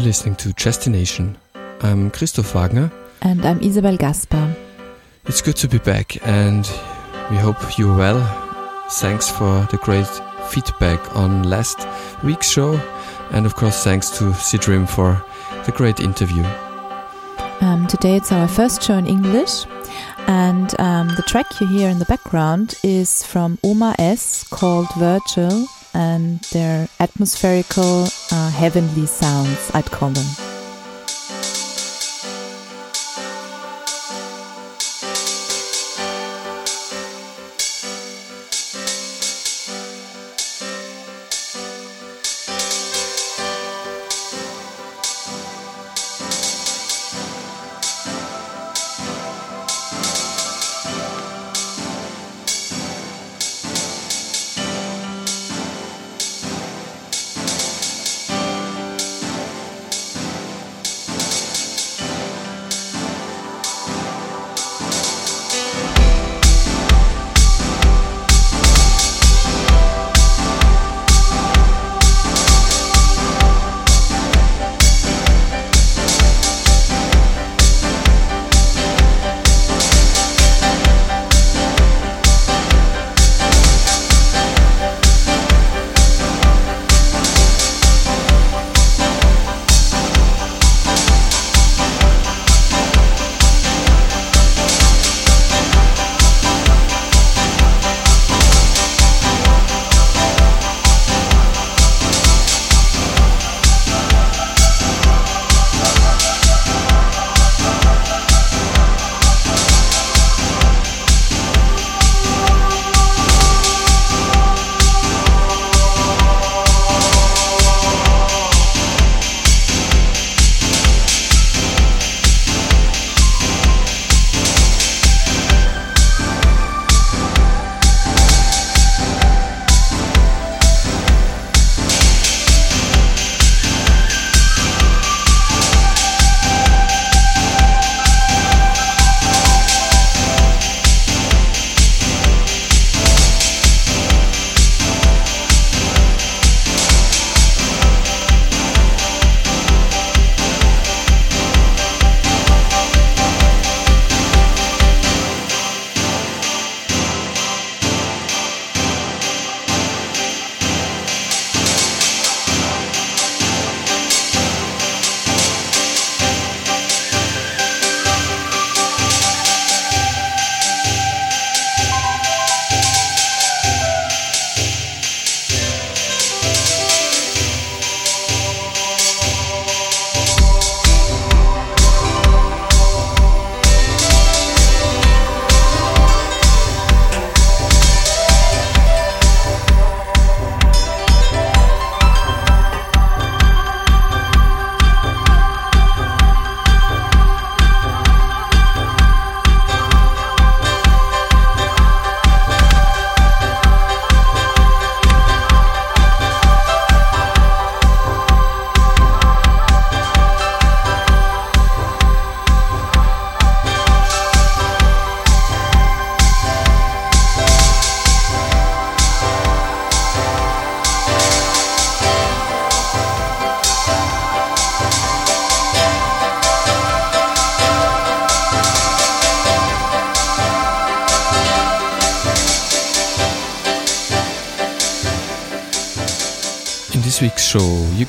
You're listening to Chestination. I'm Christoph Wagner. And I'm Isabel Gaspar. It's good to be back, and we hope you're well. Thanks for the great feedback on last week's show, and of course, thanks to Sidrim for the great interview. Um, today it's our first show in English, and um, the track you hear in the background is from Omar S called Virtual and their atmospherical, uh, heavenly sounds, I'd call them.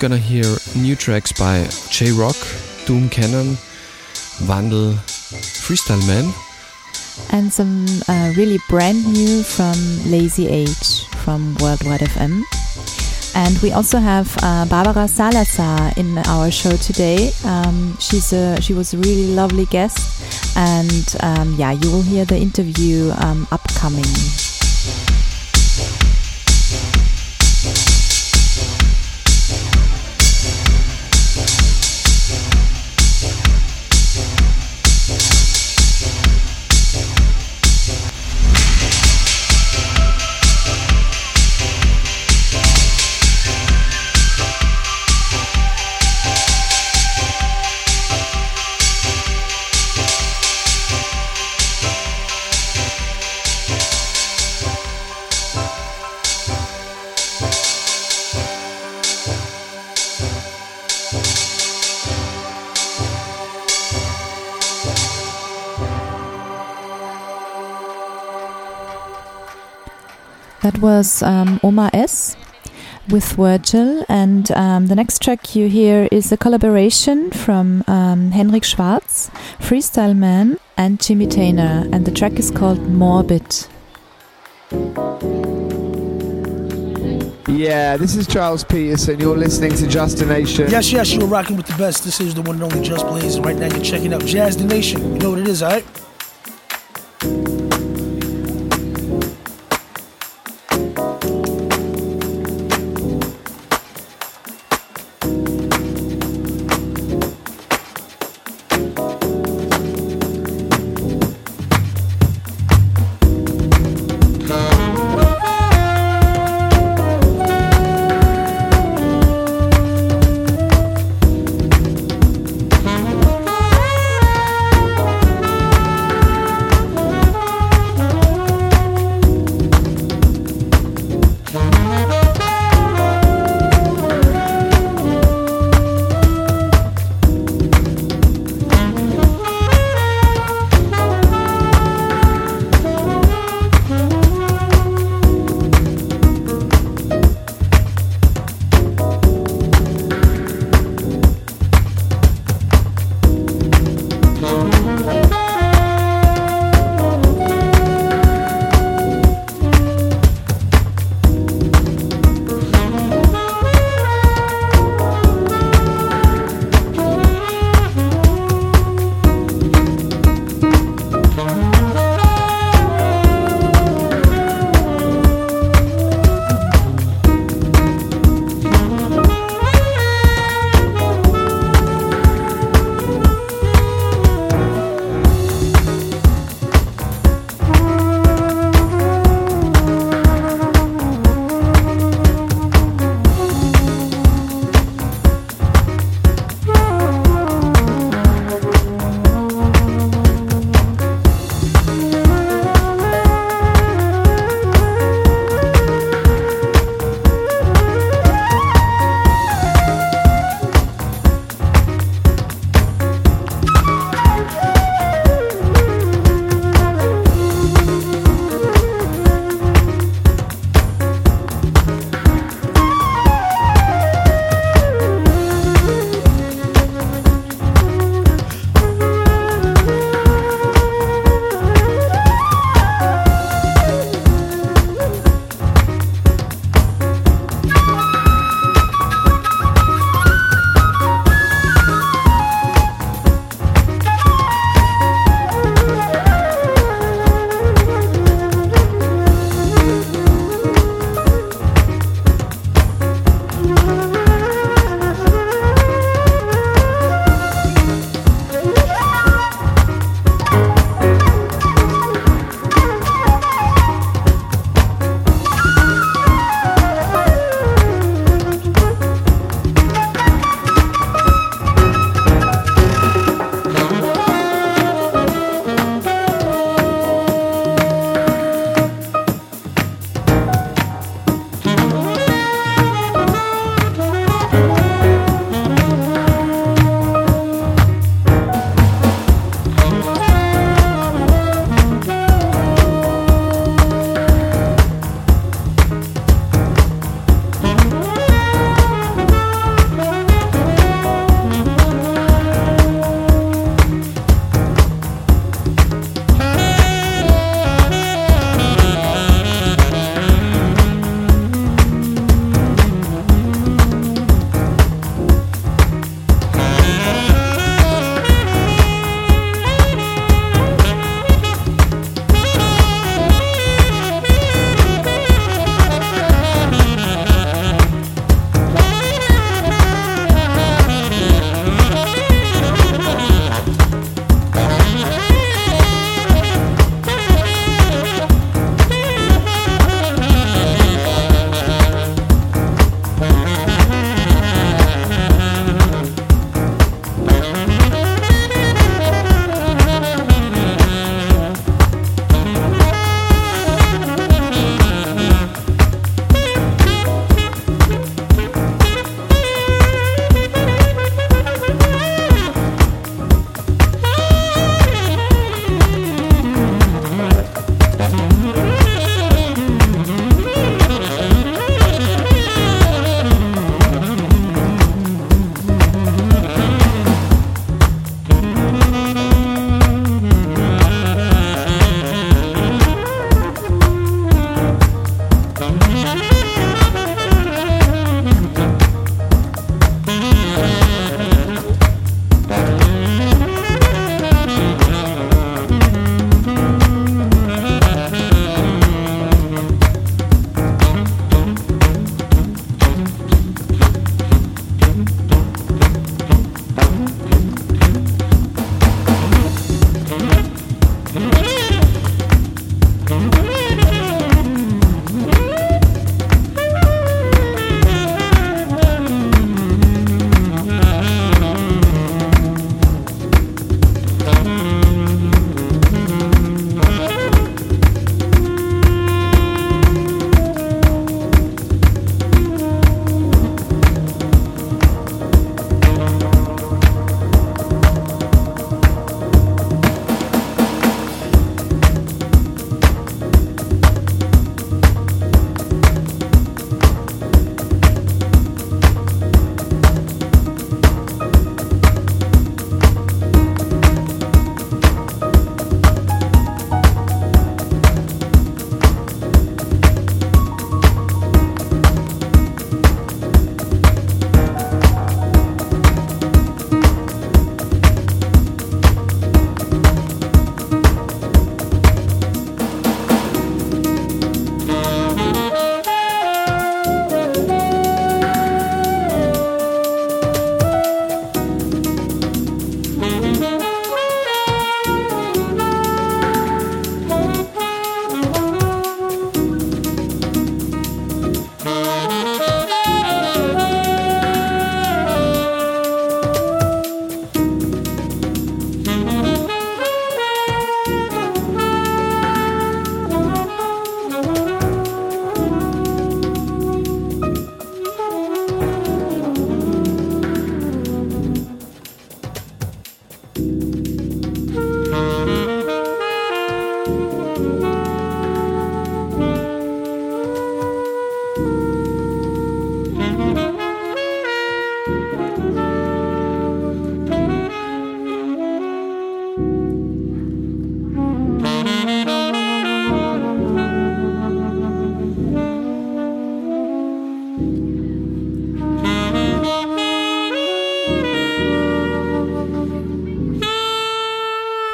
Gonna hear new tracks by J Rock, Doom Cannon, Vandal, Freestyle Man, and some uh, really brand new from Lazy Age from Worldwide FM. And we also have uh, Barbara Salazar in our show today. Um, she's a she was a really lovely guest, and um, yeah, you will hear the interview um, upcoming. That was um, Omar S. with Virgil, and um, the next track you hear is a collaboration from um, Henrik Schwarz, Freestyle Man, and Jimi Tenor, and the track is called Morbid. Yeah, this is Gilles Peterson. You're listening to Just the Nation. Yes, yes, you're rocking with the best. This is the one and only Just Blaze, and right now you're checking out Jazz the Nation. You know what it is, alright?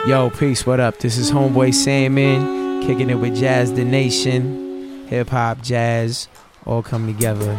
Yo, peace, what up? This is Homeboy Sandman, kicking it with Jazz the Nation. Hip hop, jazz, all come together.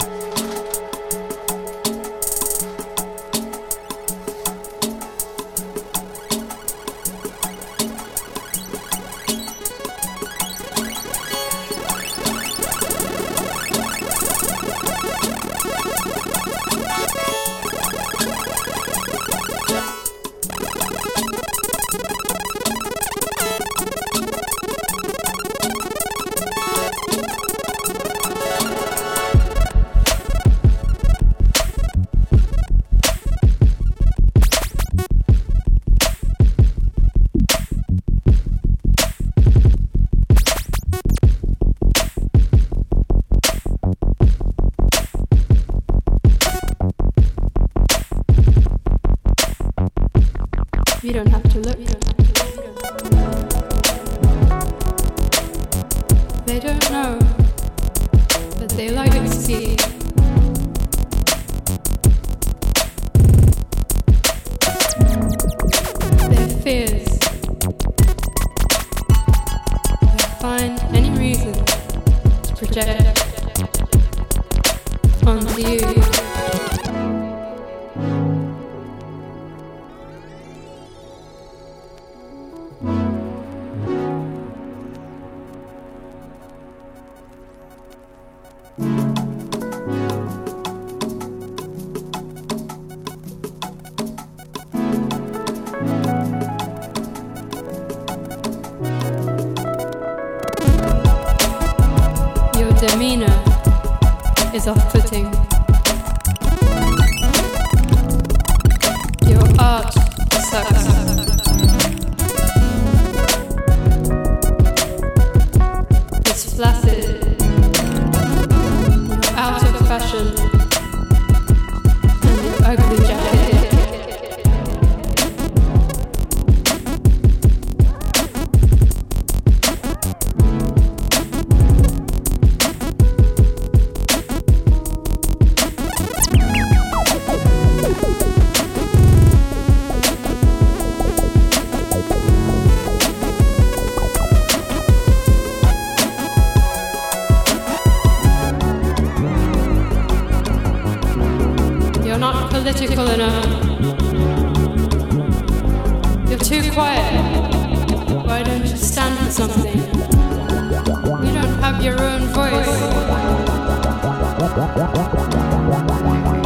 political enough. You're too quiet. Why don't you stand for something? You don't have your own voice.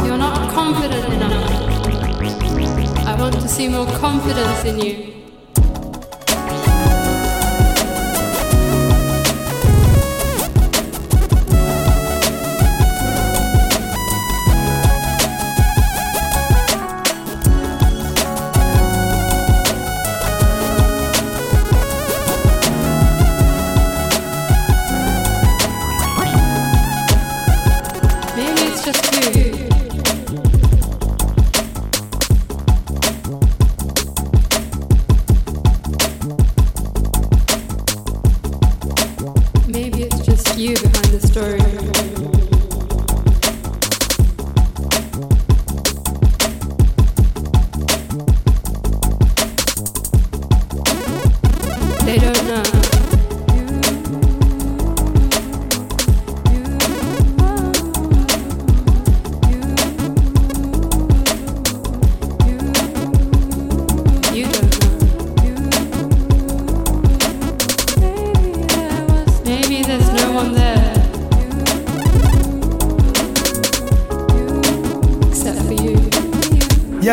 You're not confident enough. I want to see more confidence in you.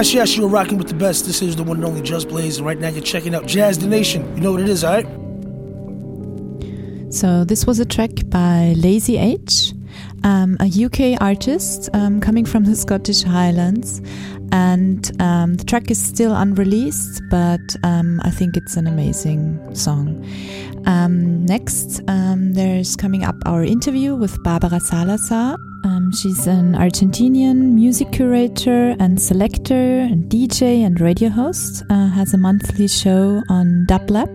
Yes, yes, you're rocking with the best. This is the one and only Just Blaze, and right now you're checking out Jazz the Nation. You know what it is, all right? So, this was a track by Lazy H, um, a UK artist um, coming from the Scottish Highlands. And um, the track is still unreleased, but um, I think it's an amazing song. Um, next, um, there's coming up our interview with Barbara Salazar. She's an Argentinian music curator and selector and DJ and radio host. Uh, has a monthly show on Dublab.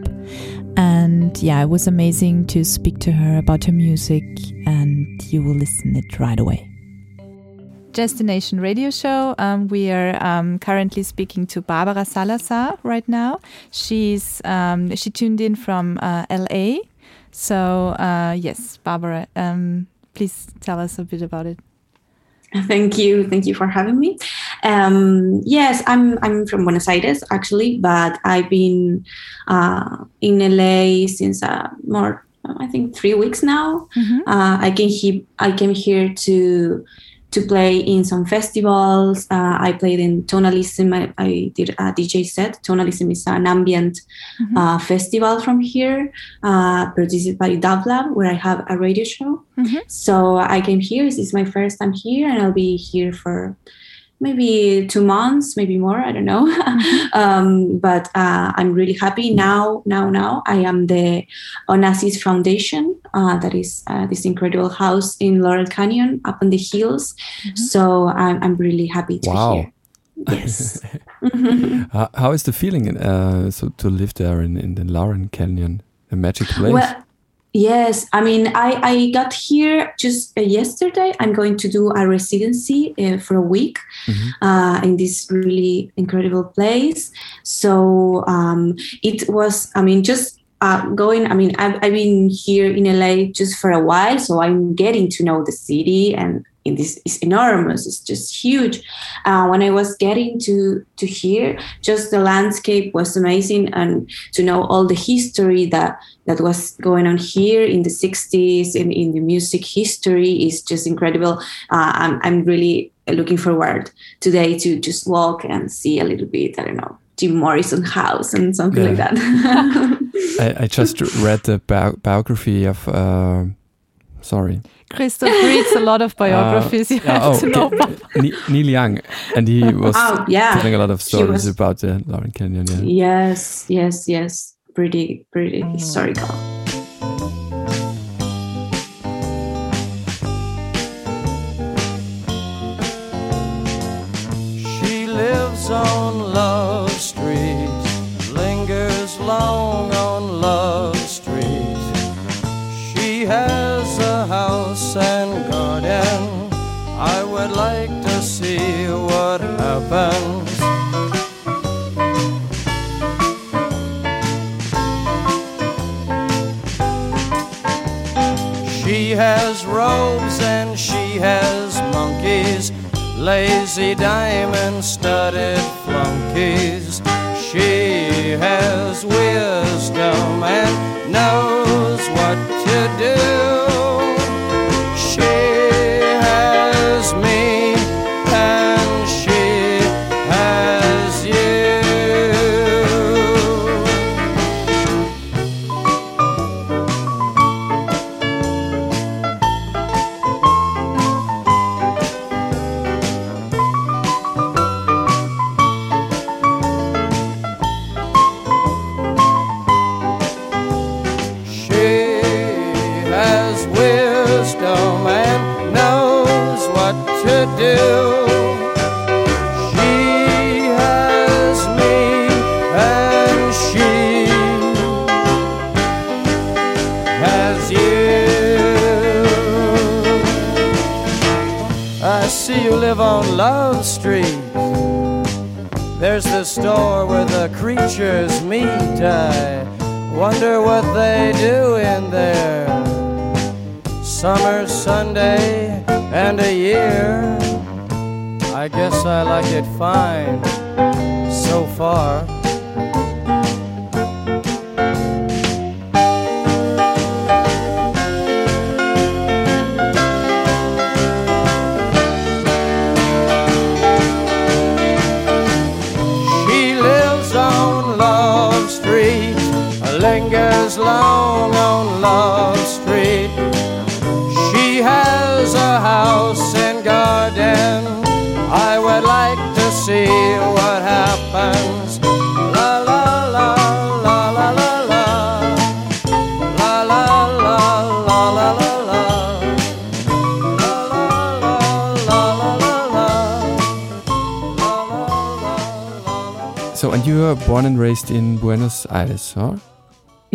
And yeah, it was amazing to speak to her about her music, and you will listen it right away. Destination Radio Show. Um, we are um, currently speaking to Barbara Salazar right now. She's um, she tuned in from uh, LA. So uh, yes, Barbara, um, please tell us a bit about it. Thank you, thank you for having me. Um, yes, I'm I'm from Buenos Aires actually, but I've been uh, in LA since uh, more I think three weeks now. Mm-hmm. Uh, I came here. I came here to to play in some festivals. Uh, I played in Tonalism. I, I, did a DJ set. Tonalism is an ambient Mhm. uh, festival from here, uh, produced by Dublab, where I have a radio show. Mhm. So I came here. This is my first time here, and I'll be here for maybe two months, maybe more. I don't know. um, but uh, I'm really happy now. Now, now I am the Onassis Foundation. Uh, that is uh, this incredible house in Laurel Canyon, up on the hills. So I'm, I'm really happy to Wow. hear. Yes. How, how is the feeling uh, so to live there in, in the Laurel Canyon, a magic place? Well, yes. I mean, I, I got here just uh, yesterday. I'm going to do a residency uh, for a week Mhm. uh, in this really incredible place. So um, it was, I mean, just uh, going, I mean, I've, I've been here in LA just for a while, so I'm getting to know the city and in this is enormous it's just huge uh, when i was getting to to here just the landscape was amazing and to know all the history that that was going on here in the 60s in, in the music history is just incredible uh, I'm, I'm really looking forward today to just walk and see a little bit i don't know jim morrison house and something like that I, I just read the bio biography of. Uh, sorry. Christoph reads a lot of uh, biographies. you Yeah, have oh, to know. okay. Ne- Neil Young, and he was oh yeah telling a lot of stories was- about uh, the Laurel Canyon. Yeah. yes yes yes pretty pretty historical She lives on Love has robes and she has monkeys, lazy diamond studded flunkies. She has wisdom and knows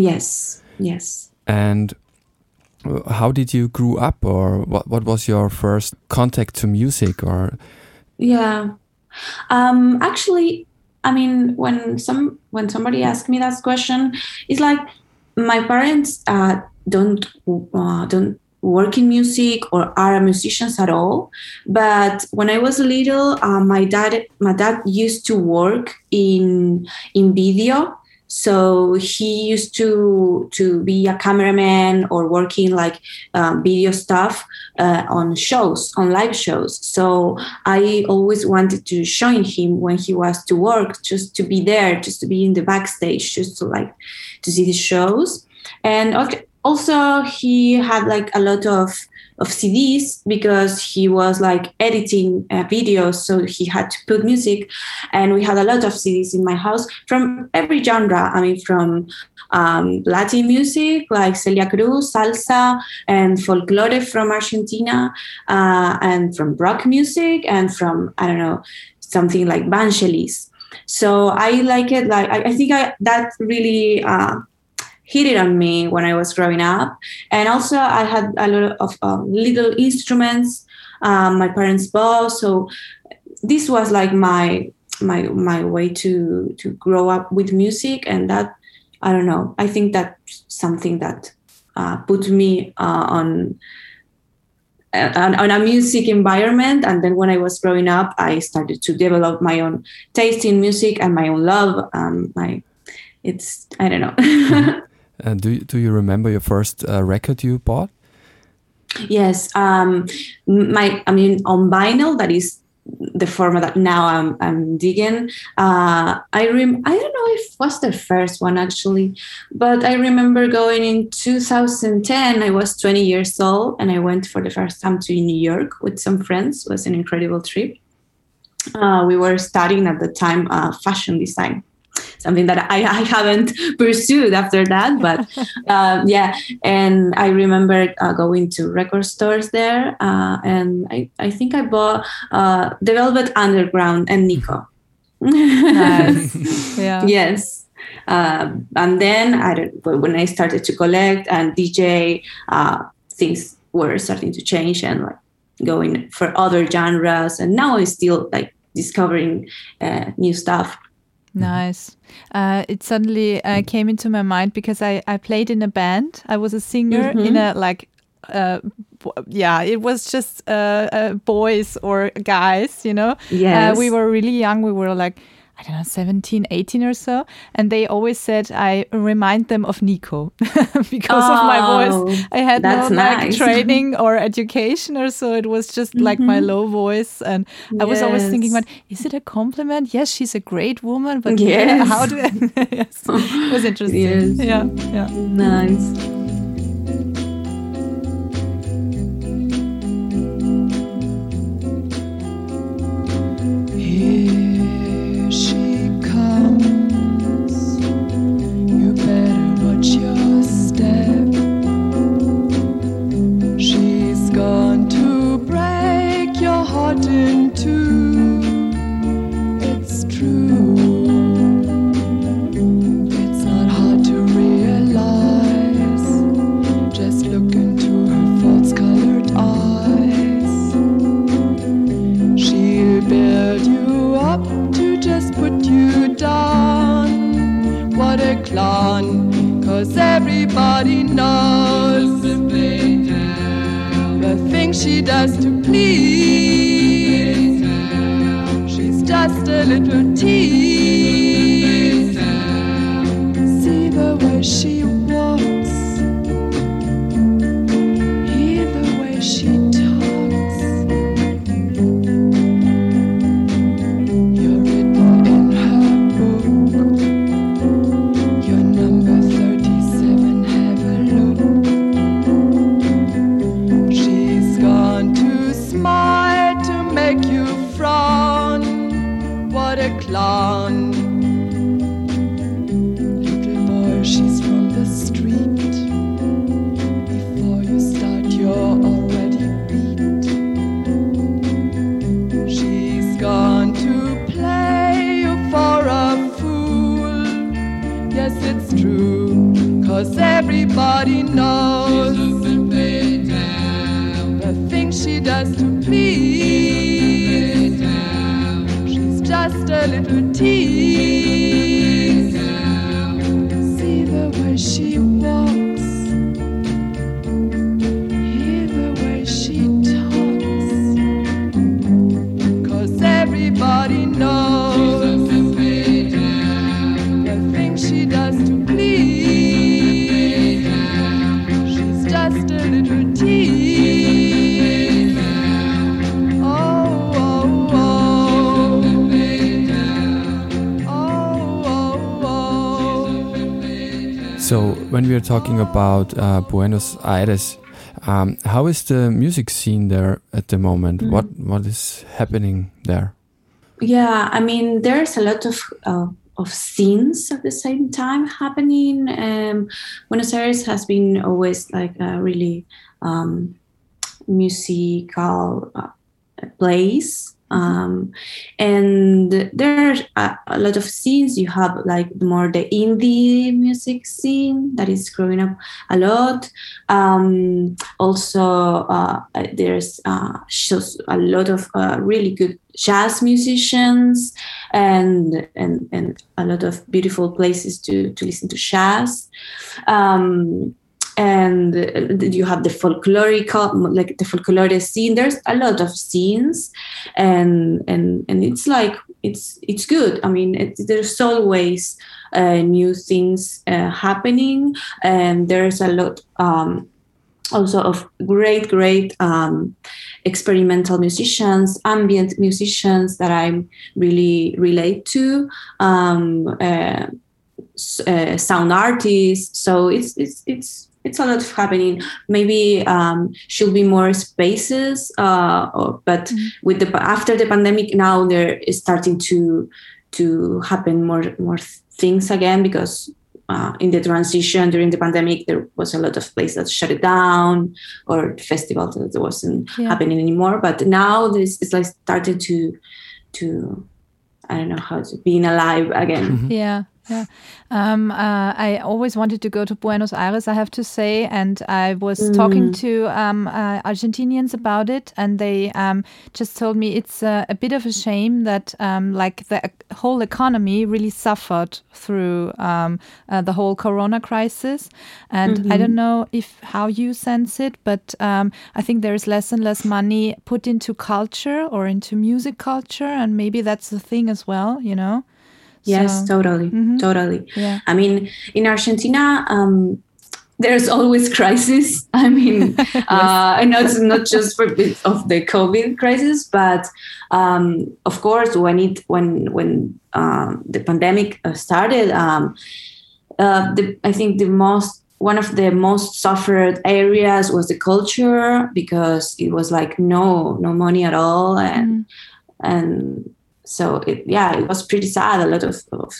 yes yes. And how did you grew up, or what what was your first contact to music, or? Yeah. Um actually i mean when some when somebody asked me that question it's like my parents uh, don't uh, don't work in music or are musicians at all. But when i was little uh, my dad my dad used to work in in video so he used to to be a cameraman or working like um, video stuff uh, on shows on live shows. So i always wanted to join him when he was to work just to be there just to be in the backstage just to like to see the shows. And okay, also he had like a lot of of CDs because he was like editing uh, videos, so he had to put music, and we had a lot of CDs in my house from every genre. I mean, from um, Latin music like Celia Cruz, salsa, and folklore from Argentina, uh, and from rock music, and from I don't know something like Vangelis. So I like it. Like I, I think I that really. Uh, hit it on me when I was growing up. And also, I had a lot of um, little instruments um, my parents bought. So this was like my my my way to to grow up with music, and that I don't know. I think that's something that uh, put me uh, on. On, on, a music environment and then when i was growing up i started to develop my own taste in music and my own love um, my it's i don't know Uh, do do you remember your first uh, record you bought? Yes, um, my I mean on vinyl. That is the format that now I'm I'm digging. Uh, I rem I don't know if was the first one actually, but I remember going in 2010. I was 20 years old, and I went for the first time to New York with some friends. It was an incredible trip. Uh, we were studying at the time uh, fashion design something that I, I haven't pursued after that. But uh, yeah, and I remember uh, going to record stores there, uh, and I, I think I bought uh, The Velvet Underground and Nico. nice. yeah. Yes. Uh, and then I don't, when I started to collect and DJ, uh, things were starting to change and like going for other genres. And now I'm still like discovering new stuff. Nice. Uh, it suddenly uh, came into my mind because I, I played in a band. I was a singer mm -hmm. in a like, uh, yeah, it was just uh, uh, boys or guys, you know. Uh, yes. we were really young. We were like I don't know, 17, 18 or so. And they always said I remind them of Nico because oh, of my voice. Oh, I had no nice. like training or education or so. It was just mm -hmm. like my mm-hmm. low voice. And yes. I was always thinking, "But is it a compliment? Yes, she's a great woman, but yes. how do I? yes. It was interesting. Yes. Yeah. Yeah. Nice. Talking about uh, Buenos Aires, um, how is the music scene there at the moment? Mm. What What is happening there? Yeah, I mean, there's a lot of uh, of scenes at the same time happening. Um, Buenos Aires has been always like a really um, musical uh, place. Um, and there's a, a lot of scenes. You have like more the indie music scene that is growing up a lot. Um, also, uh, there's uh, shows a lot of uh, really good jazz musicians and and and a lot of beautiful places to to listen to jazz. Um, and uh, you have the folkloric like the folklore scene? There's a lot of scenes and and and it's like it's it's good. I mean it, there's always uh, new things uh, happening and there's a lot um, also of great great um, experimental musicians ambient musicians that i really relate to um, uh, uh, sound artists. So it's it's it's it's a lot happening. Maybe um, should be more spaces uh, or, but with the after the pandemic now there is starting to to happen more more things again because uh, in the transition during the pandemic there was a lot of places that shut it down or festivals that wasn't Yeah. happening anymore. But now this is like starting to to i don't know how to being alive again. Yeah, yeah. Um, uh, I always wanted to go to Buenos Aires, I have to say, and I was talking to um, uh, Argentinians about it, and they um, just told me it's uh, a bit of a shame that um, like the whole economy really suffered through um, uh, the whole Corona crisis, and I don't know if how you sense it, but um, I think there is less and less money put into culture or into music culture, and maybe that's the thing as well, you know. Yes, So- totally, Mhm. totally. Yeah. I mean, in Argentina, um, there's always crisis. I mean, uh, I know it's not just for bit of the COVID crisis, but um, of course, when it when when um, the pandemic uh, started, um, uh, the, I think the most one of the most suffered areas was the culture because it was like no no money at all and and so it, yeah it was pretty sad. A lot of of,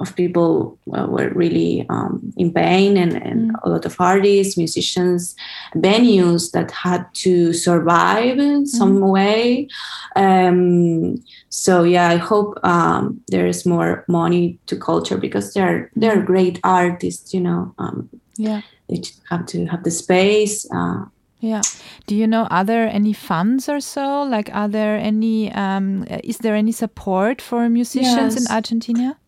of people uh, were really um, in pain and, and a lot of artists musicians venues that had to survive in some way. Um, so yeah i hope um, there is more money to culture because they're they're great artists you know um, Yeah. they have to have the space uh, Yeah. Do you know are there any funds or so? Like, are there any? Um, is there any support for musicians in Argentina?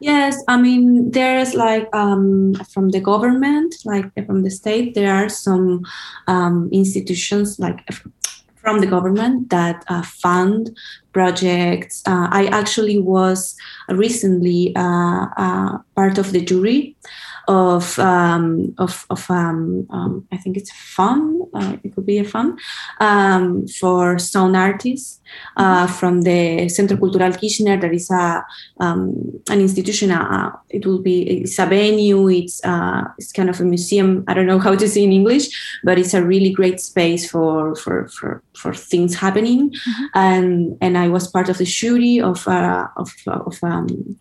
Yes, I mean there's like um, from the government, like from the state, there are some um, institutions like from the government that uh, fund projects. Uh, I actually was recently uh, uh, part of the jury of um, of, of um, um, I think it's fun. Uh, it could be a fund um, for stone artists uh, from the Centro Cultural Kirchner. There is a um, an institution. Uh, it will be it's a venue. It's uh, it's kind of a museum. I don't know how to say in English, but it's a really great space for for for, for things happening. And and I was part of the jury of uh, of of um,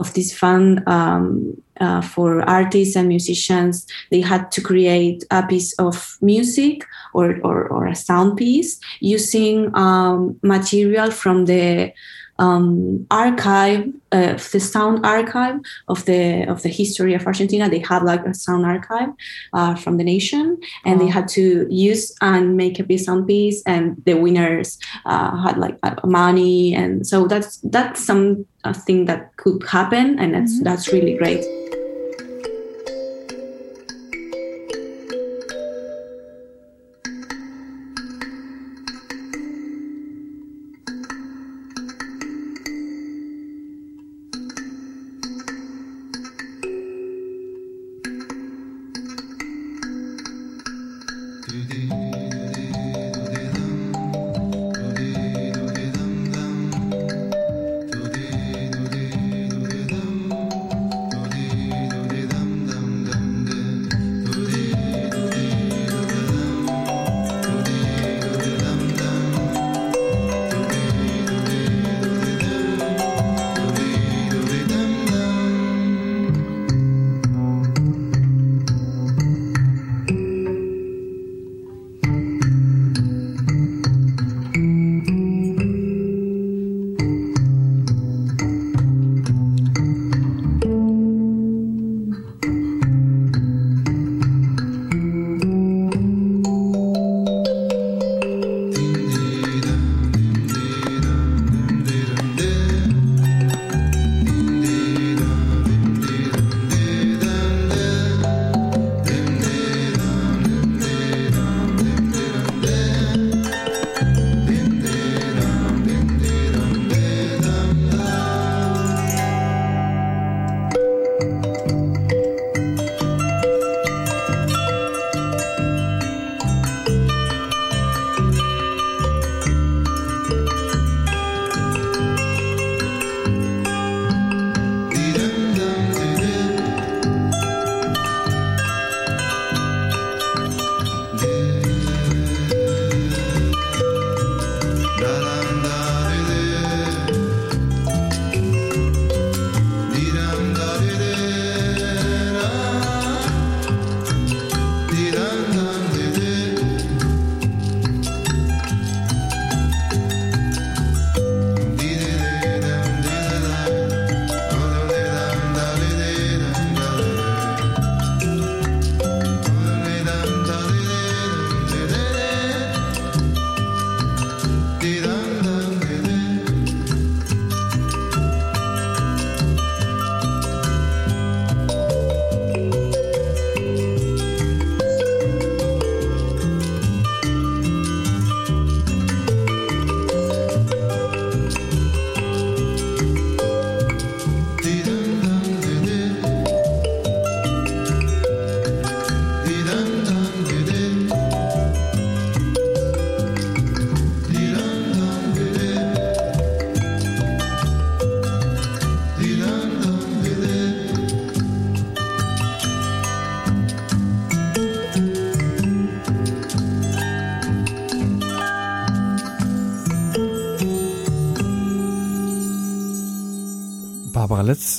of this fund um, uh, for artists and musicians. They had to create a piece of music or, or, or a sound piece using um, material from the um, archive, uh, the sound archive of the of the history of Argentina. They have like a sound archive uh, from the nation, and they had to use and make a piece on piece. And the winners uh, had like money, and so that's that's some uh, thing that could happen, and that's that's really great.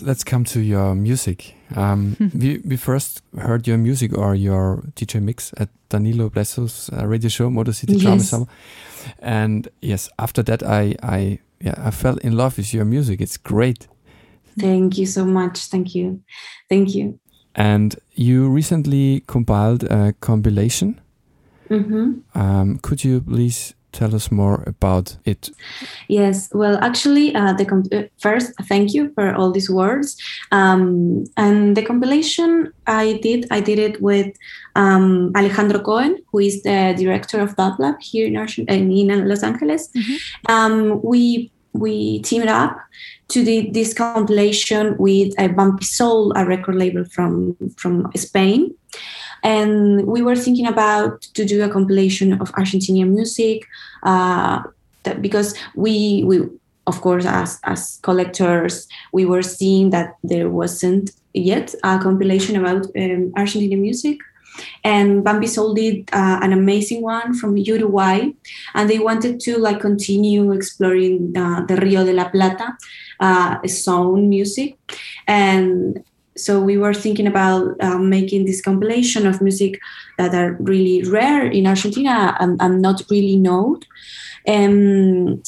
Let's let's come to your music. Um, we we first heard your music or your DJ mix at Danilo Plessow's uh, radio show, Motor City Drum Yes. Summer, and yes, after that, I I yeah I fell in love with your music. It's great, Thank you so much. Thank you. Thank you. and you recently compiled a compilation. hmm Um, could you please tell us more about it? Yes, well, actually, uh, the comp- uh, first, thank you for all these words. Um, and the compilation I did, I did it with um, Alejandro Cohen, who is the director of Dublab here in, Argent- in Los Angeles. Um, we we teamed up to do this compilation with a Bumpy Soul, a record label from from Spain. And we were thinking about to do a compilation of Argentinian music, uh, that because we we of course as as collectors we were seeing that there wasn't yet a compilation about um, Argentinian music. And Bambi Soul did uh, an amazing one from Uruguay and they wanted to like continue exploring uh, the Rio de la Plata uh, zone music. And so we were thinking about um, making this compilation of music that are really rare in Argentina and, and not really known. Um,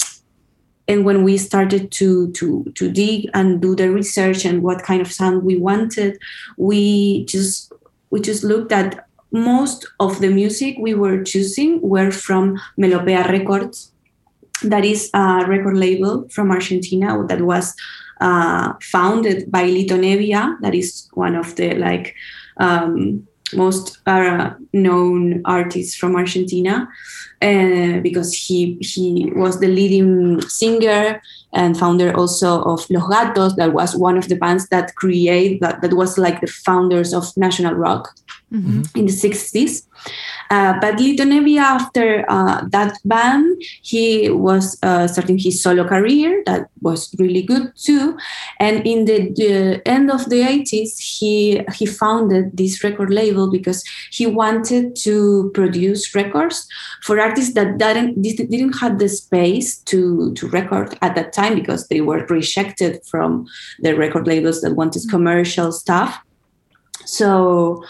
and when we started to to to dig and do the research and what kind of sound we wanted we just we just looked at most of the music we were choosing were from melopea records. That is a record label from argentina that was uh, founded by Lito Nebbia that is one of the like um, most uh, known artists from argentina uh, because he he was the leading singer and founder also of Los Gatos. That was one of the bands that create that, that was like the founders of national rock in the 60s. Uh, but Lito Nebbia, after uh, that band, he was uh, starting his solo career. That was really good too. And in the, the end of the 80s, he he founded this record label because he wanted to produce records for artists that didn't didn't have the space to to record at that time because they were rejected from the record labels that wanted commercial stuff. So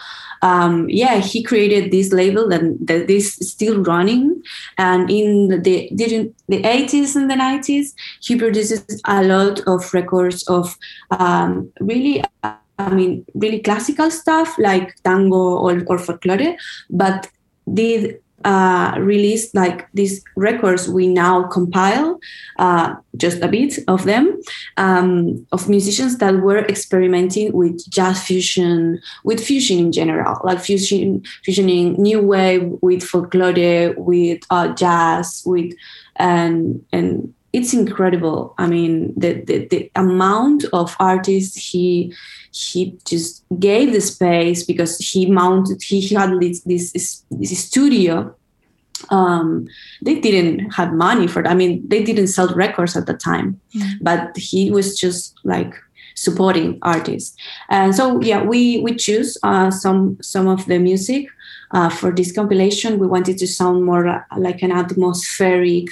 um, yeah, he created this label and that, is still running. And in the during the 80s and the 90s, he produces a lot of records of um, really, I mean, really classical stuff like tango or, or folklore, but did uh, released like these records we now compile uh, just a bit of them um, of musicians that were experimenting with jazz fusion with fusion in general like fusion fusioning new wave with folklore with uh, jazz with and and it's incredible i mean the, the the amount of artists he he just gave the space because he mounted he had this this, this studio um, they didn't have money for that. I mean, they didn't sell records at the time, but he was just like supporting artists. And so, yeah, we we choose uh, some some of the music uh, for this compilation. We wanted to sound more like an atmospheric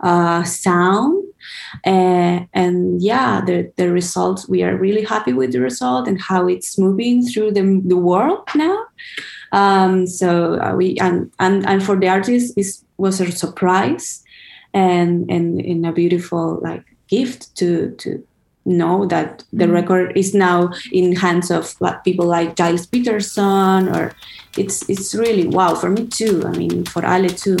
uh, sound. Uh, and yeah, the, the result, we are really happy with the result and how it's moving through the, the world now. Um, so uh, we and, and and for the artist, it was a surprise and and, and a beautiful like gift to to know that the mm-hmm. record is now in hands of people like Gilles Peterson or it's it's really wow for me too. I mean for Ale too.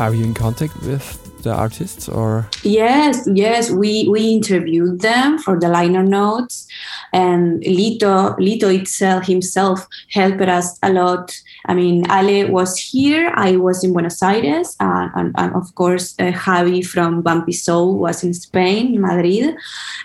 Are you in contact with the artists or? Yes, yes, we we interviewed them for the liner notes, and Lito Lito itself himself helped us a lot. I mean, Ale was here, I was in Buenos Aires, uh, and, and of course uh, Javi from Bumpy Soul was in Spain, in Madrid,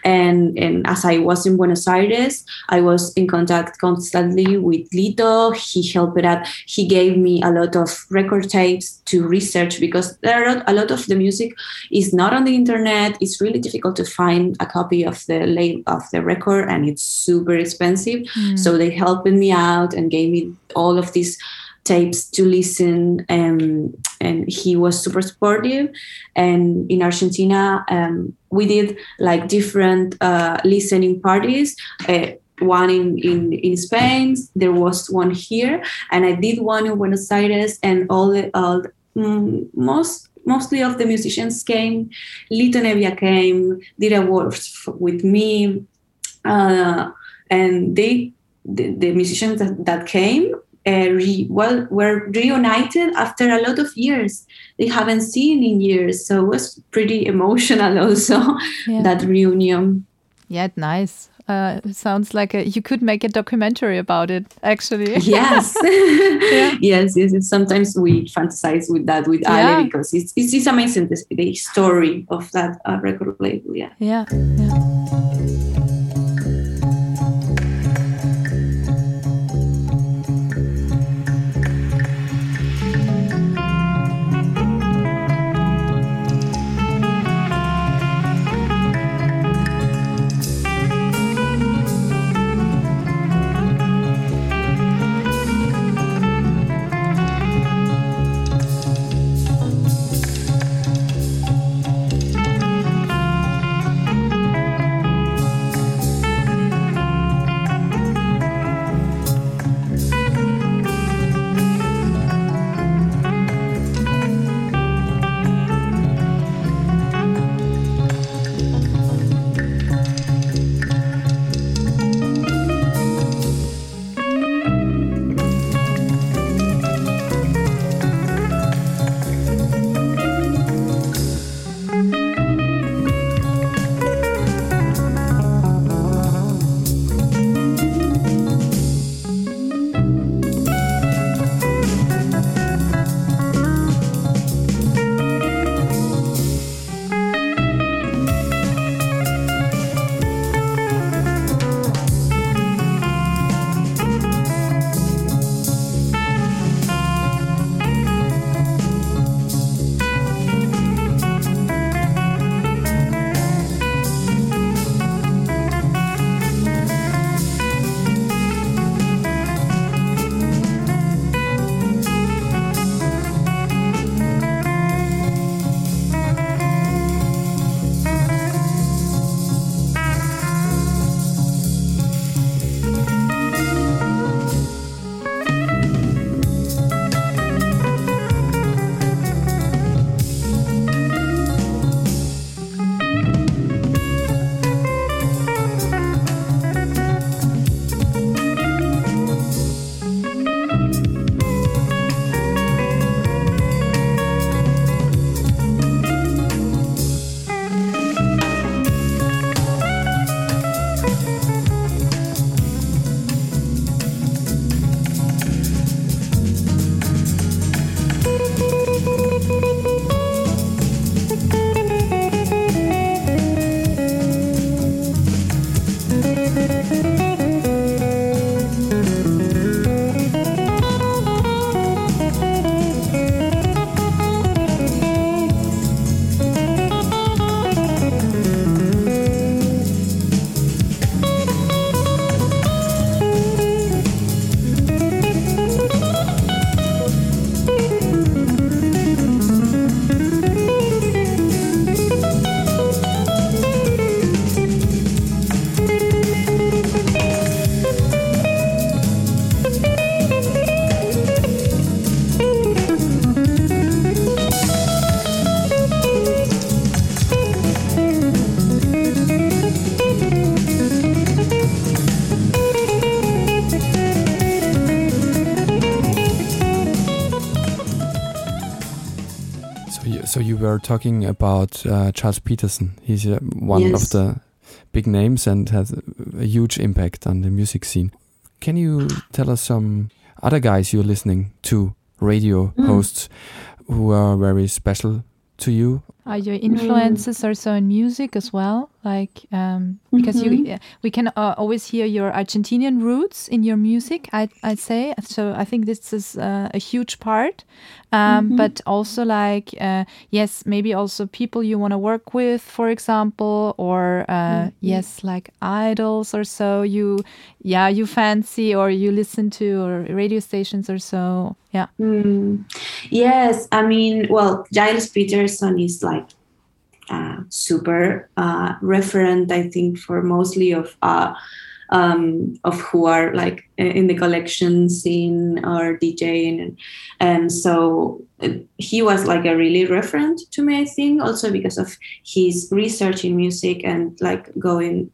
and and as I was in Buenos Aires, I was in contact constantly with Lito. He helped out. He gave me a lot of record tapes to research because there are a lot of the music is not on the internet. It's really difficult to find a copy of the late of the record, and it's super expensive. So they helped me out and gave me all of these tapes to listen and and he was super supportive and in argentina um, we did like different uh, listening parties uh, one in, in, in Spain, there was one here, and I did one in Buenos Aires, and all the all, mm, most mostly of the musicians came. Lito Nebbia came, did a work with me, uh, and they the, the musicians that, that came uh, re, well were reunited after a lot of years they haven't seen in years so it was pretty emotional also Yeah. that reunion Yeah, nice. Uh, sounds like a, you could make a documentary about it, actually. yes yes yes yes. sometimes we fantasize with that with Yeah. Ale because it's, it's, it's amazing the, the story of that uh, record label yeah Yeah, yeah. So you were talking about uh, Gilles Peterson. He's uh, one of the big names and has a, a huge impact on the music scene. Can you tell us some other guys you're listening to, radio Mm. hosts, who are very special to you? Are your influences also in music as well? Like, um, because you, Mhm. yeah, we can uh, always hear your Argentinian roots in your music. I I'd say so. I think this is uh, a huge part, um, Mhm. but also like uh, yes, maybe also people you want to work with, for example, or uh, Mhm. yes, like idols or so. You, yeah, you fancy or you listen to or radio stations or so. Yeah. Mm, yes, I mean, well, Gilles Peterson is like uh, super uh, referent, I think, for mostly of uh, um, of who are like in the collection scene or DJing, and, and so uh, he was like a really referent to me. I think also because of his research in music and like going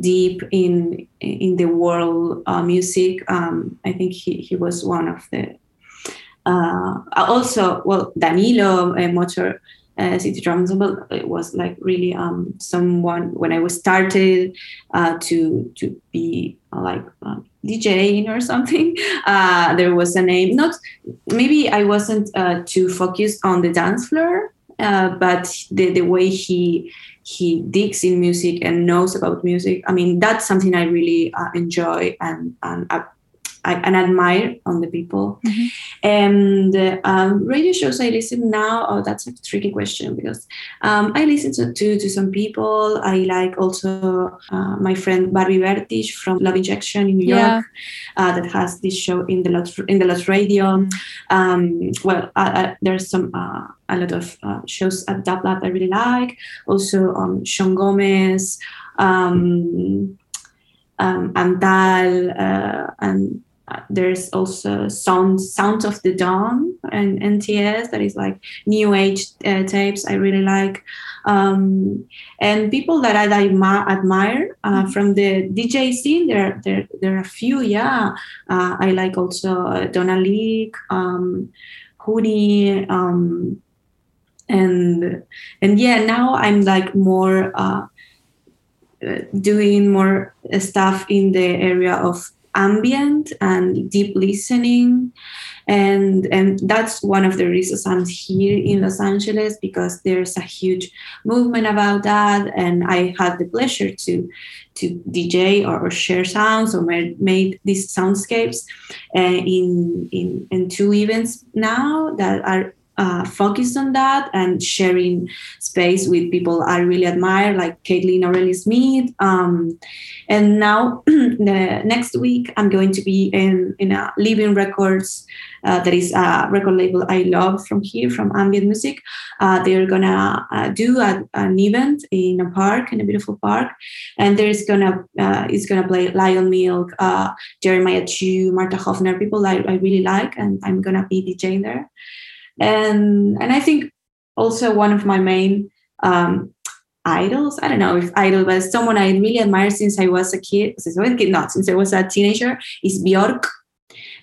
deep in in the world uh, music. Um, I think he, he was one of the uh, also well Danilo uh, Motor uh, City Drum Ensemble it was like really um, someone when I was started uh, to to be uh, like uh, DJing or something. Uh, there was a name. Not maybe I wasn't uh, too focused on the dance floor, uh, but the the way he he digs in music and knows about music. I mean, that's something I really enjoy and and. I, and admire on the people. And uh, um, radio shows I listen now. Oh, that's a tricky question because um, I listen to, to to some people. I like also uh, my friend Barbie Bertisch from Love Injection in New Yeah. York uh, that has this show in the Lot in the Lot Radio. Um, well, uh, uh, there's some uh, a lot of uh, shows at that that I really like. Also, um, Sean Gomez. Um, um, Andal, uh, and uh, there's also Sound Sound of the Dawn and NTS that is like new age uh, tapes I really like, um, and people that I admi- admire uh, from the DJ scene. There, there, there are a few. Yeah, uh, I like also uh, Donna Leake, um, Hoodie. Um, and and yeah now i'm like more uh, doing more stuff in the area of ambient and deep listening. And and that's one of the reasons i'm here in los angeles because there's a huge movement about that. And i had the pleasure to to dj or, or share sounds or made, made these soundscapes uh, in in in two events now that are uh, focused on that and sharing space with people I really admire, like Kaitlyn Aurelia Smith. Um, and now, the next week, I'm going to be in, in a Leaving Records, uh, that is a record label I love from here, from ambient music. Uh, they're gonna uh, do a, an event in a park, in a beautiful park, and there's gonna uh, is gonna play Lion Milk, uh, Jeremiah Chiu, Marta Hoffner, people I, I really like, and I'm gonna be DJing there and and I think also one of my main um, idols. I don't know if idol, but someone I really admire since I was a kid. Since I was a kid, not since I was a teenager, is Bjork,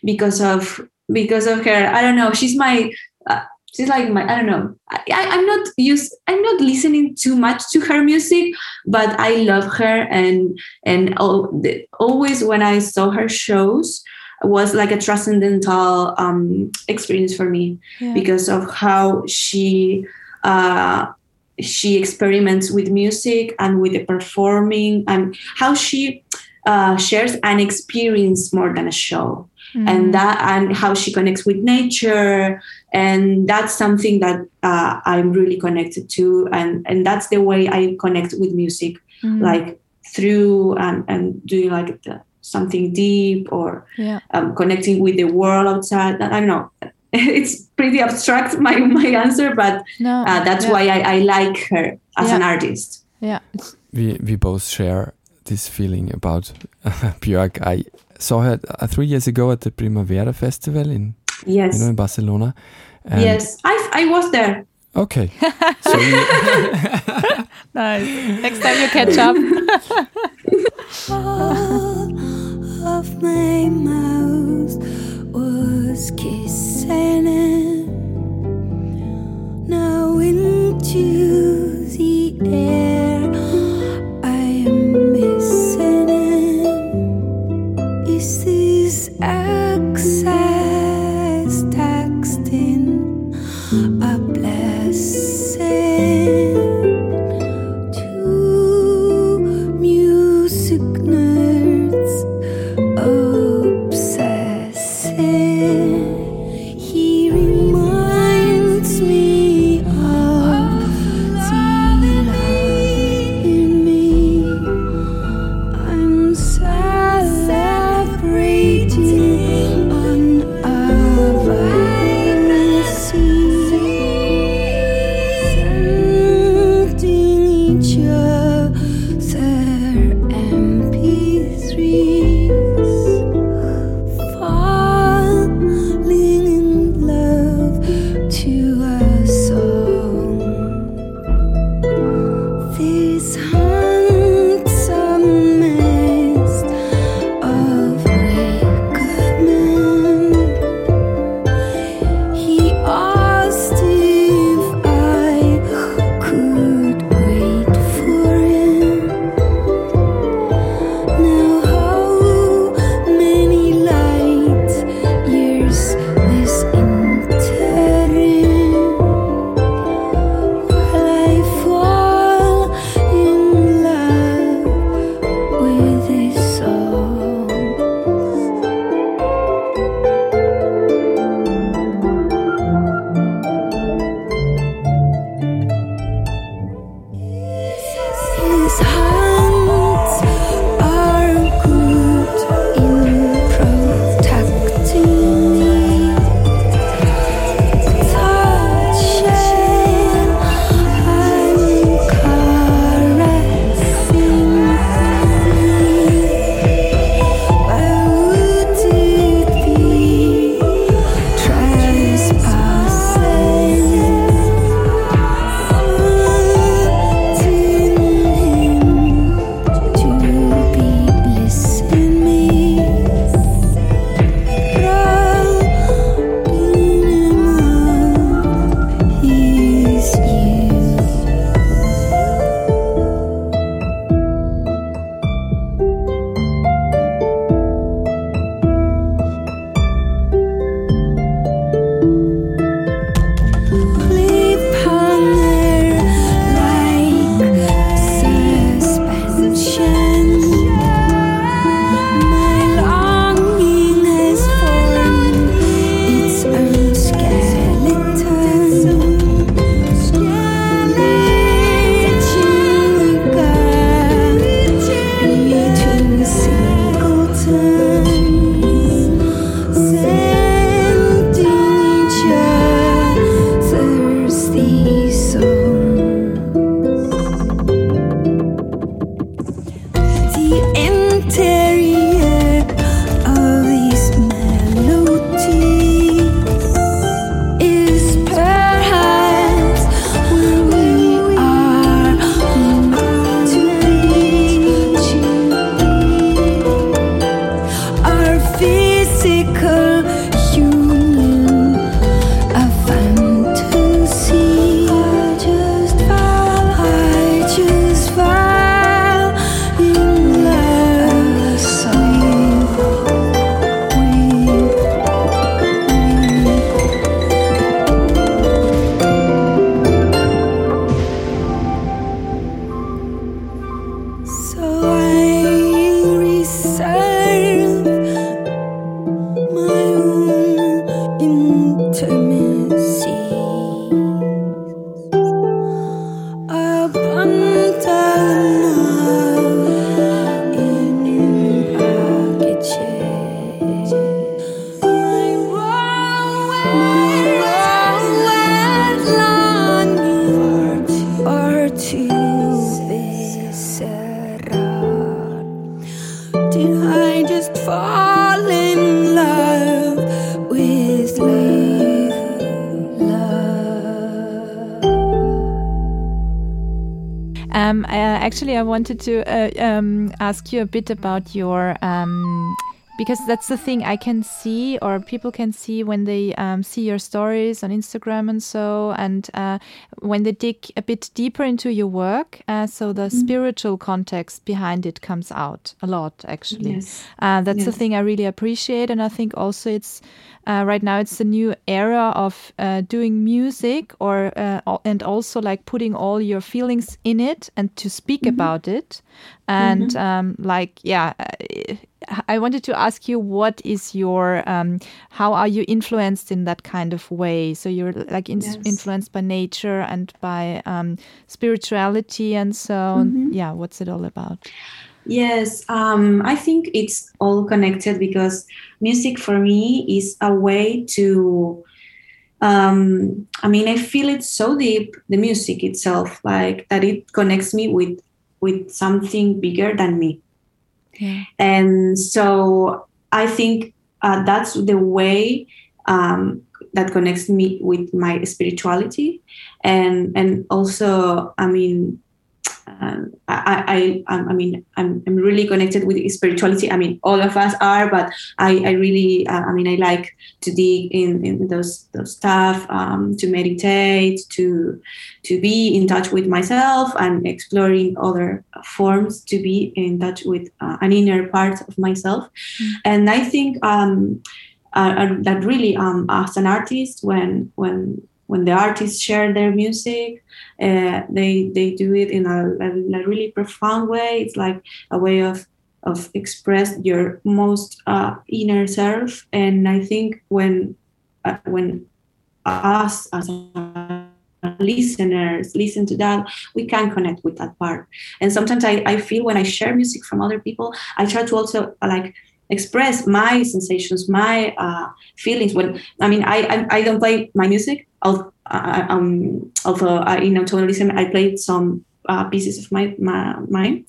because of because of her. I don't know. She's my. Uh, she's like my. I don't know. I, I'm not used. I'm not listening too much to her music, but I love her and and all, the, always when I saw her shows was like a transcendental um, experience for me Yeah. because of how she uh, she experiments with music and with the performing and how she uh, shares an experience more than a show Mm. and that and how she connects with nature and that's something that uh, i'm really connected to and and that's the way i connect with music Mm. like through and and doing like the, something deep or yeah. um, connecting with the world outside. I don't know. It's pretty abstract my my answer, but No. uh, that's yeah. why I, I like her as Yeah. an artist. Yeah. We we both share this feeling about Björk. I saw her uh, three years ago at the Primavera Festival in Yes, you know in Barcelona. And yes, I I was there. Okay. so you, nice. Next time you catch up. all of my mouth was kissing him. Now into the air, I am missing him. Is this access I wanted to uh, um, ask you a bit about your. Um, because that's the thing I can see, or people can see when they um, see your stories on Instagram and so, and uh, when they dig a bit deeper into your work. Uh, so the spiritual context behind it comes out a lot, actually. Yes. Uh, that's the thing I really appreciate, and I think also it's uh, right now it's the new era of uh, doing music, or uh, and also like putting all your feelings in it and to speak about it, and um, like yeah. I wanted to ask you, what is your, um, how are you influenced in that kind of way? So you're like in- Yes. influenced by nature and by um, spirituality and so. Yeah, what's it all about? Yes, um, I think it's all connected because music for me is a way to. Um, I mean, I feel it so deep, the music itself, like that it connects me with with something bigger than me. Yeah. and so I think uh, that's the way um, that connects me with my spirituality, and and also, I mean, um, I, I, I, mean, I'm, I'm really connected with spirituality. I mean, all of us are, but I, I really, uh, I mean, I like to dig in, in those, those stuff, um, to meditate, to, to be in touch with myself and exploring other forms to be in touch with uh, an inner part of myself. And I think, um, uh, uh, that really, um, as an artist, when, when, when the artists share their music, uh, they they do it in a, a, a really profound way. It's like a way of of express your most uh, inner self. And I think when uh, when us as listeners listen to that, we can connect with that part. And sometimes I, I feel when I share music from other people, I try to also like express my sensations, my uh, feelings. When I mean, I, I I don't play my music. I'll, uh, um, although I, in tonalism, I played some uh, pieces of my, my mine.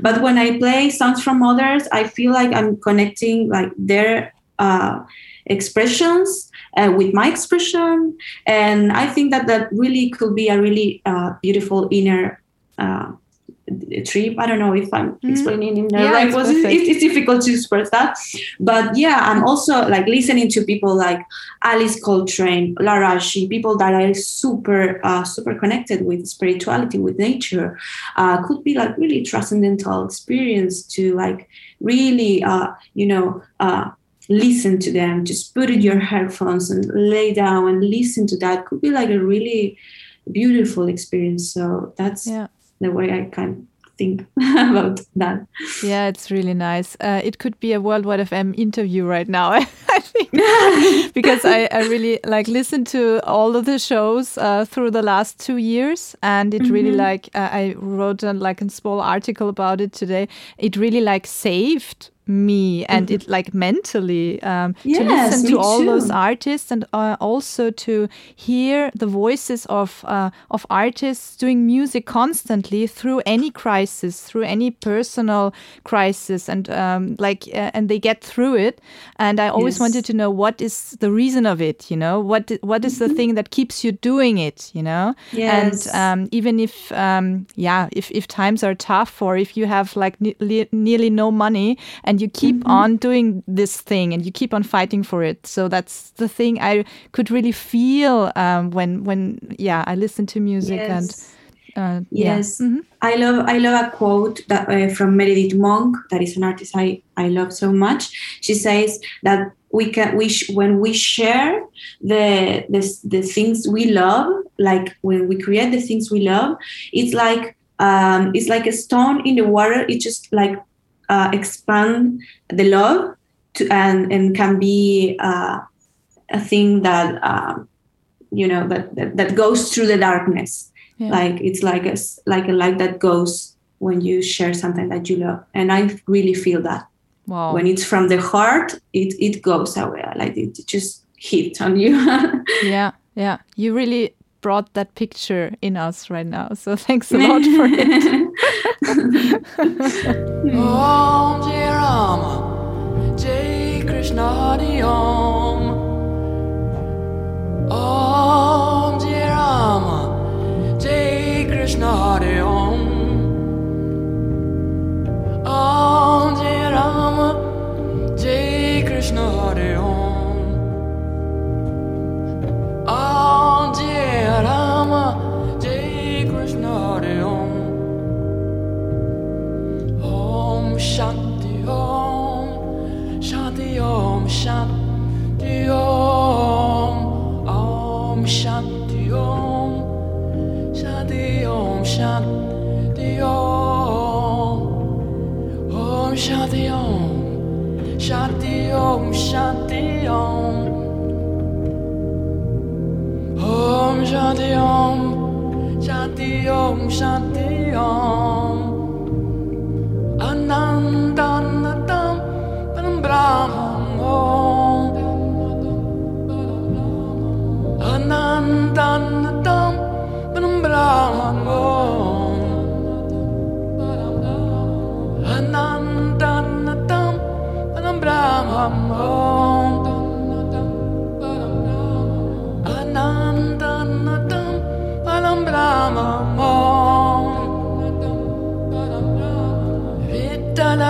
But when I play songs from others, I feel like I'm connecting like their uh, expressions uh, with my expression, and I think that that really could be a really uh, beautiful inner. Trip. I don't know if I'm explaining in the Yeah, right it's was it's, it's difficult to express that. But yeah, I'm also like listening to people like Alice Coltrane, Laraaji, people that are super uh, super connected with spirituality, with nature. Uh, could be like really transcendental experience to like really uh, you know uh, listen to them. Just put in your headphones and lay down and listen to that. Could be like a really beautiful experience. So that's Yeah. The way I can think about that. Yeah, it's really nice. Uh, it could be a Worldwide FM interview right now, I think, because I, I really like listened to all of the shows uh, through the last two years, and it really Mhm. like uh, I wrote like a small article about it today. It really like saved me and it like mentally um, to Yes, listen to all those artists and uh, also to hear the voices of uh, of artists doing music constantly through any crisis, through any personal crisis, and um, like uh, and they get through it. And I always Yes. wanted to know what is the reason of it. You know, what what is the thing that keeps you doing it? You know, Yes. and um, even if um, yeah, if if times are tough or if you have like ne- nearly no money and you keep on doing this thing and you keep on fighting for it. So that's the thing I could really feel um, when when yeah I listen to music Yes. and uh, yeah. Yes, I love I love a quote that uh, from Meredith Monk. That is an artist I I love so much. She says that we can we sh- when we share the, the the things we love, like when we create the things we love, it's like um, it's like a stone in the water. It just like uh, expand the love to and and can be uh, a thing that um, you know that, that that goes through the darkness Yeah. like it's like a like a light that goes when you share something that you love and i really feel that Wow. when it's from the heart it it goes away like it just hits on you yeah, yeah. You really brought that picture in us right now. So thanks a lot for it. Om Jai Rama, Jai Krishna Hari Om. Om Jai Rama, Jai Krishna Hari Om. Om Jai Rama, Jai Krishna Hari Om. Om Shanti Om Shanti Om Shanti Om Om Shanti Om Shanti Om Shanti Om Om Shanti Om Shanti Om Shanti Om Om Shanti Om Shanti Om Shanti Om Anandanadam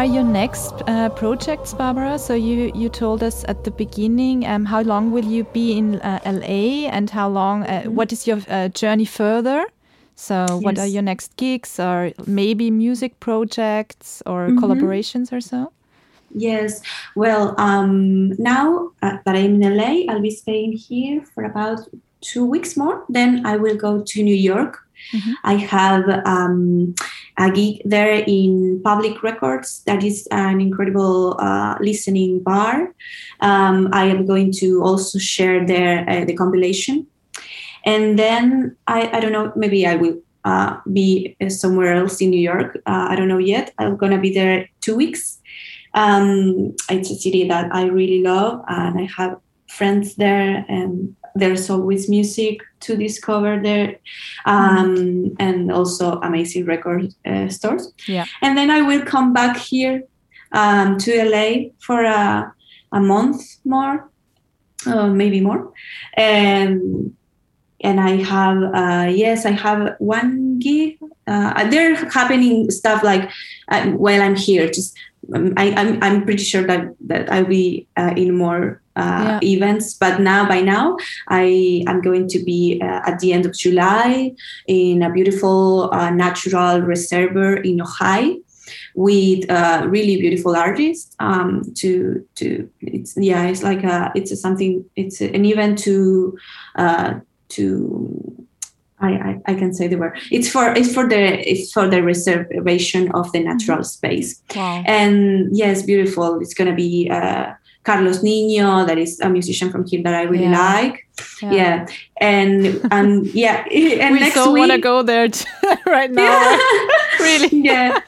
are your next uh, projects, Barbara? So you you told us at the beginning. Um, how long will you be in uh, LA, and how long? Uh, what is your uh, journey further? So, what are your next gigs, or maybe music projects or Mhm. collaborations or so? Yes. Well, um, now uh, that I'm in LA, I'll be staying here for about two weeks more. Then I will go to New York. Mhm. I have um, a gig there in Public Records. That is an incredible uh, listening bar. Um, I am going to also share there uh, the compilation. And then I, I don't know, maybe I will uh, be uh, somewhere else in New York. Uh, I don't know yet. I'm going to be there two weeks. Um, it's a city that I really love, and I have friends there, and there's always music to discover there, um, and also amazing record uh, stores. Yeah. And then I will come back here um, to LA for a, a month more, uh, maybe more, and and I have uh, yes, I have one gig. Uh, there happening stuff like uh, while I'm here. Just um, I, I'm I'm pretty sure that that I'll be uh, in more uh, Yeah. events. But now by now I am going to be uh, at the end of July in a beautiful uh, natural reservoir in Ohio with uh, really beautiful artists um, to to it's yeah it's like a it's a something it's an event to uh, to I, I, I can say the word it's for it's for the it's for the reservation of the natural space Wow. and yes beautiful it's gonna be uh, Carlos Nino that is a musician from here that I really Yeah. like yeah, and and yeah and we next so week want to go there right now. really? yeah.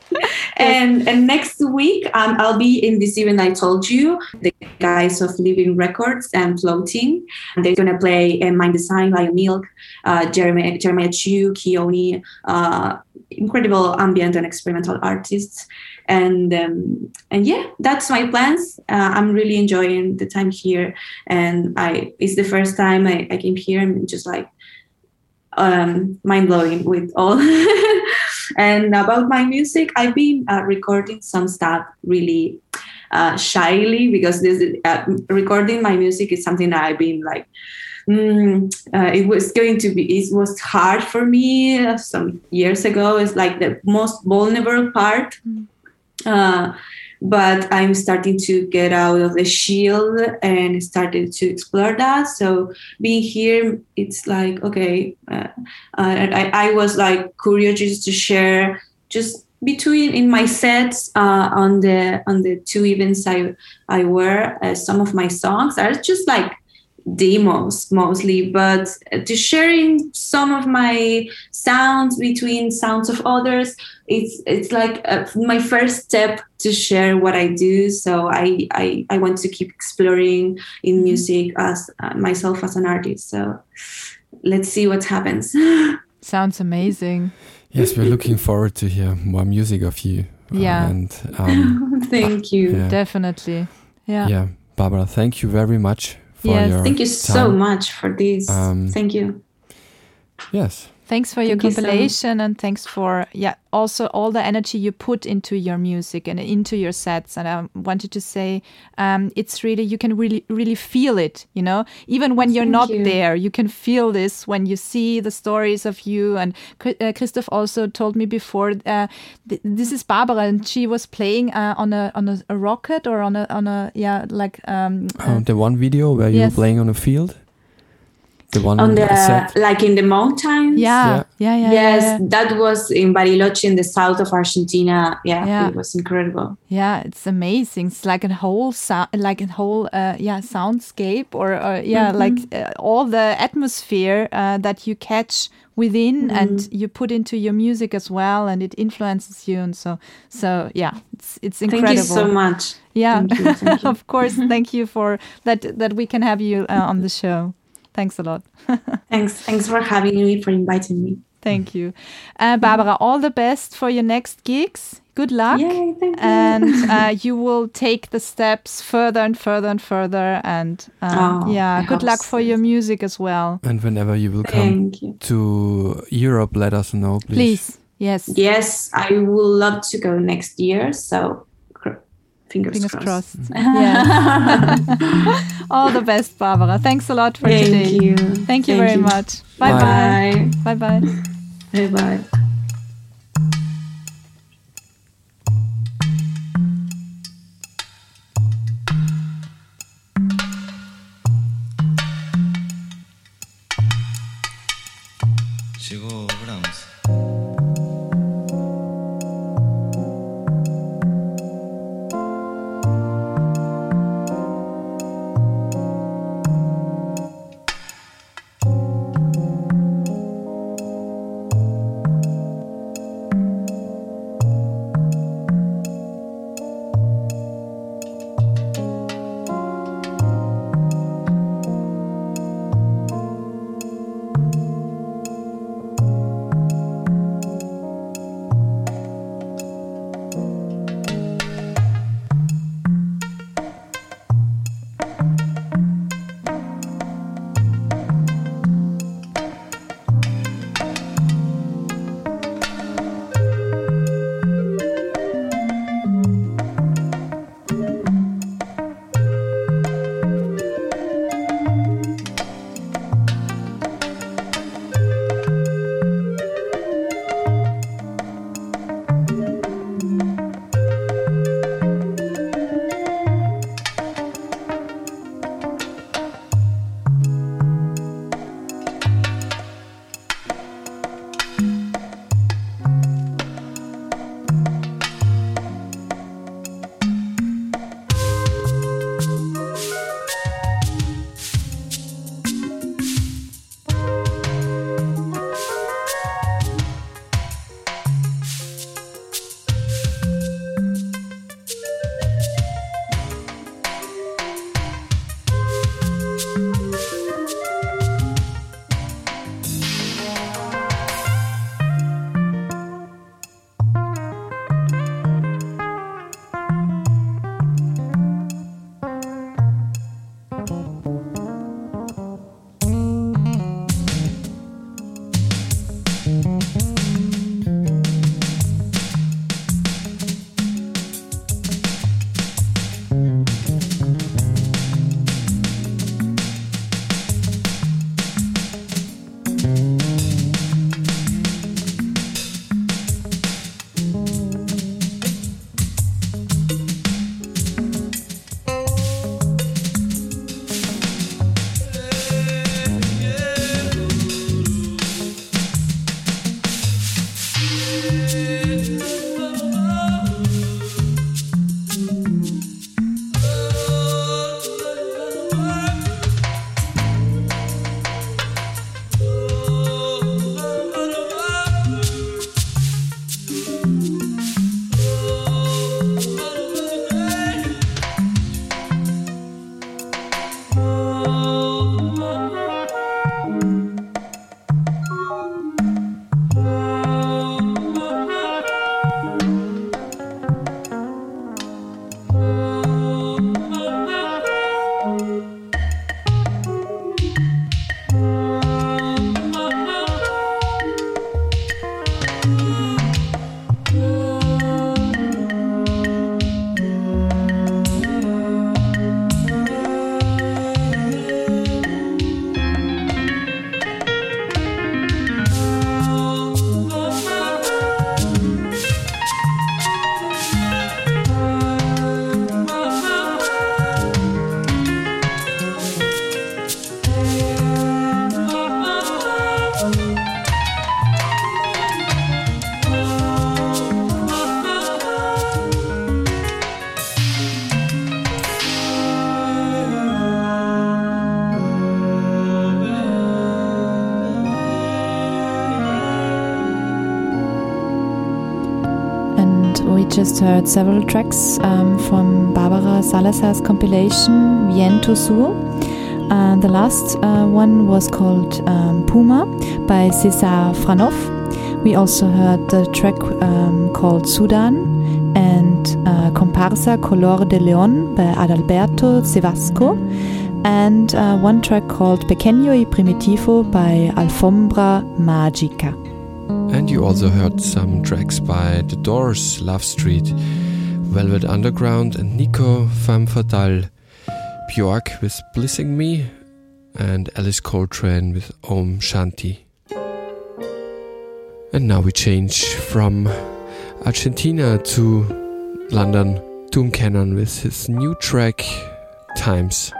And and next week um, I'll be in this event I told you, the guys of Leaving Records and Floating. And they're gonna play uh, Mind Design, Lion Milk, uh, Jeremy Jeremiah Chiu, Kioni, uh, incredible ambient and experimental artists. And um, and yeah, that's my plans. Uh, I'm really enjoying the time here, and I it's the first time I, I came here and just like um, mind blowing with all. and about my music, I've been uh, recording some stuff really uh, shyly because this uh, recording my music is something that I've been like. Mm, uh, it was going to be it was hard for me some years ago it's like the most vulnerable part uh, but I'm starting to get out of the shield and started to explore that. So being here, it's like okay, uh, uh, I, I was like curious just to share just between in my sets uh, on the on the two events I I wear uh, some of my songs are just like demos mostly but to sharing some of my sounds between sounds of others it's it's like uh, my first step to share what i do so i i, I want to keep exploring in music as uh, myself as an artist so let's see what happens Sounds amazing. Yes, we're looking forward to hear more music of you. Uh, Yeah. and um, thank you yeah, Definitely. Yeah. yeah, Barbara, thank you very much for Yes, thank you so much for this. Um, thank you. Yes, Thanks for your Thank you so compilation and thanks for yeah also all the energy you put into your music and into your sets. And I wanted to say um, it's really you can really really feel it. You know, even when you're Thank not you. there, you can feel this when you see the stories of you. And uh, Christoph also told me before uh, th- this is Barbara and she was playing uh, on a on a, a rocket or on a on a yeah like um, uh, uh, the one video where you yes. were playing on a field, the one on the set. like in the mountains yeah yeah yeah yes yeah, yeah. that was in bariloche in the south of argentina yeah, Yeah. it was incredible Yeah, it's amazing. It's like a whole sound, like a whole uh, yeah soundscape, or, or yeah, like uh, all the atmosphere uh, that you catch within and you put into your music as well, and it influences you. And so, so yeah, it's it's incredible. thank you so much Yeah, Thank you, thank you. of course. Thank you for that. That we can have you uh, on the show. Thanks a lot. thanks thanks for having me for inviting me Thank you, uh, Barbara. All the best for your next gigs. Good luck. Yay, thank you. and uh, you will take the steps further and further and further and um, Oh, yeah I good hope luck for your music as well And whenever you will come you to Europe, let us know, please. please yes yes i would love to go next year so fingers, Fingers crossed. crossed. Mm. Yeah. All the best, Barbara. Thanks a lot for today. Thank today. you. Thank you Thank very you. much. Bye bye. Bye. Bye bye. Bye heard several tracks um, from Barbara Salazar's compilation Viento Sur. Uh, the last uh, one was called um, Puma by Cesar Franov. We also heard the track um, called Sudan and uh, Comparsa Color de León by Adalberto Cevasco and uh, one track called Pequeño y Primitivo by Alfombra Magica. And you also heard some tracks by The Doors, Love Street, Velvet Underground and Nico Femme Fatale. Bjork with Blissing Me and Alice Coltrane with Om Shanti. And now we change from Argentina to London. Doom Cannon with his new track Times.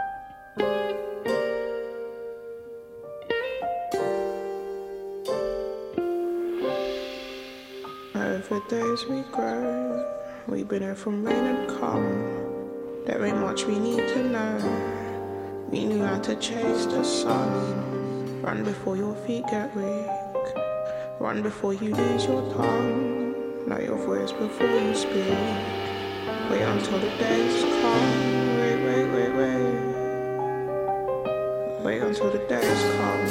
Here from rain and calm. There ain't much we need to know. We knew how to chase the sun. Run before your feet get weak. Run before you lose your tongue. Know your voice before you speak. Wait until the days come. Wait, wait, wait, wait. Wait until the days come.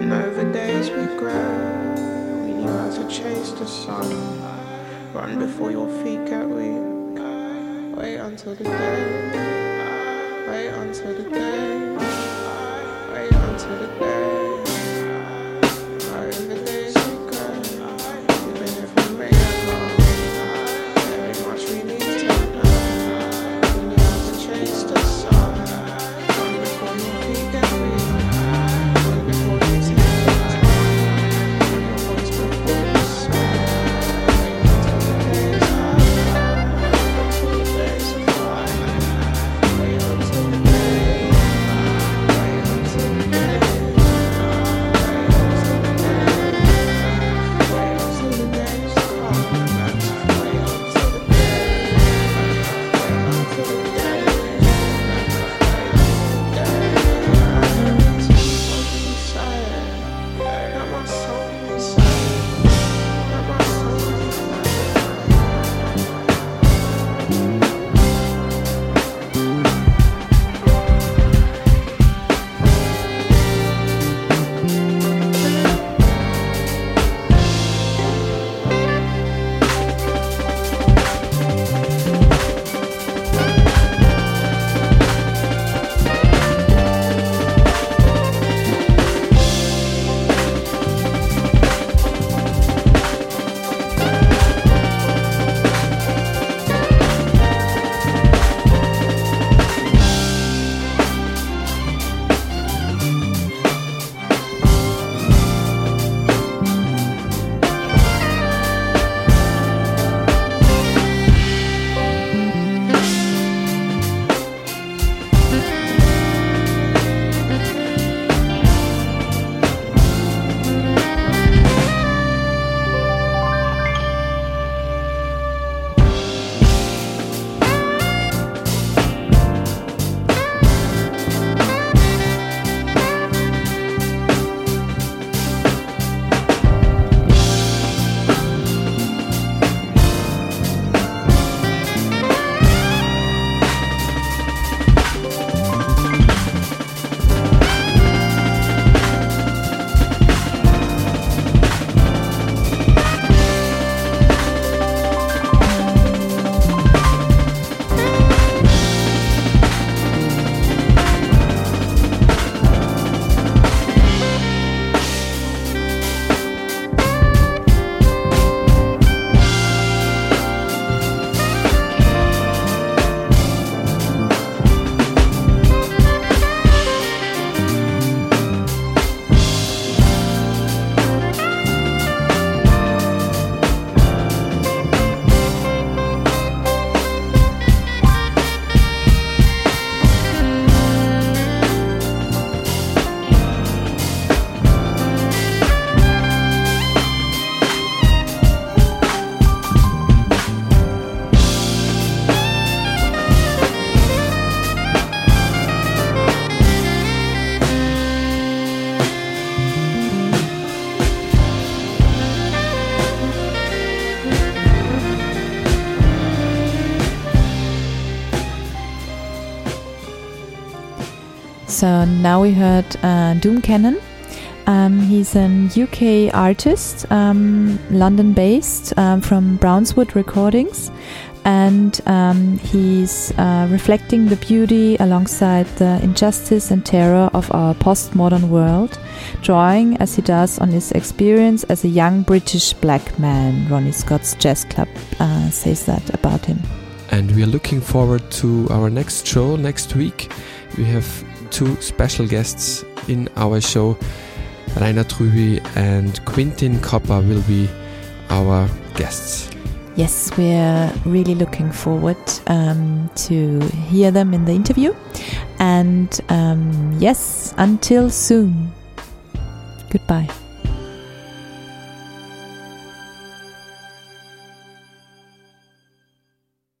And over days we grow. We knew how to chase the sun. Run before your feet get weak. Wait until the day. Wait until the day. Wait until the day. So now we heard uh, Doom Cannon. Um, he's an UK artist, um, London based, um, from Brownswood Recordings. and um, he's uh, reflecting the beauty alongside the injustice and terror of our postmodern world, drawing as he does on his experience as a young British black man. Ronnie Scott's Jazz Club uh, says that about him. And we are looking forward to our next show next week. We have two special guests in our show. Rainer Trüby and Quintin Copper will be our guests. Yes, we're really looking forward um, to hear them in the interview. And um, yes, until soon. Goodbye.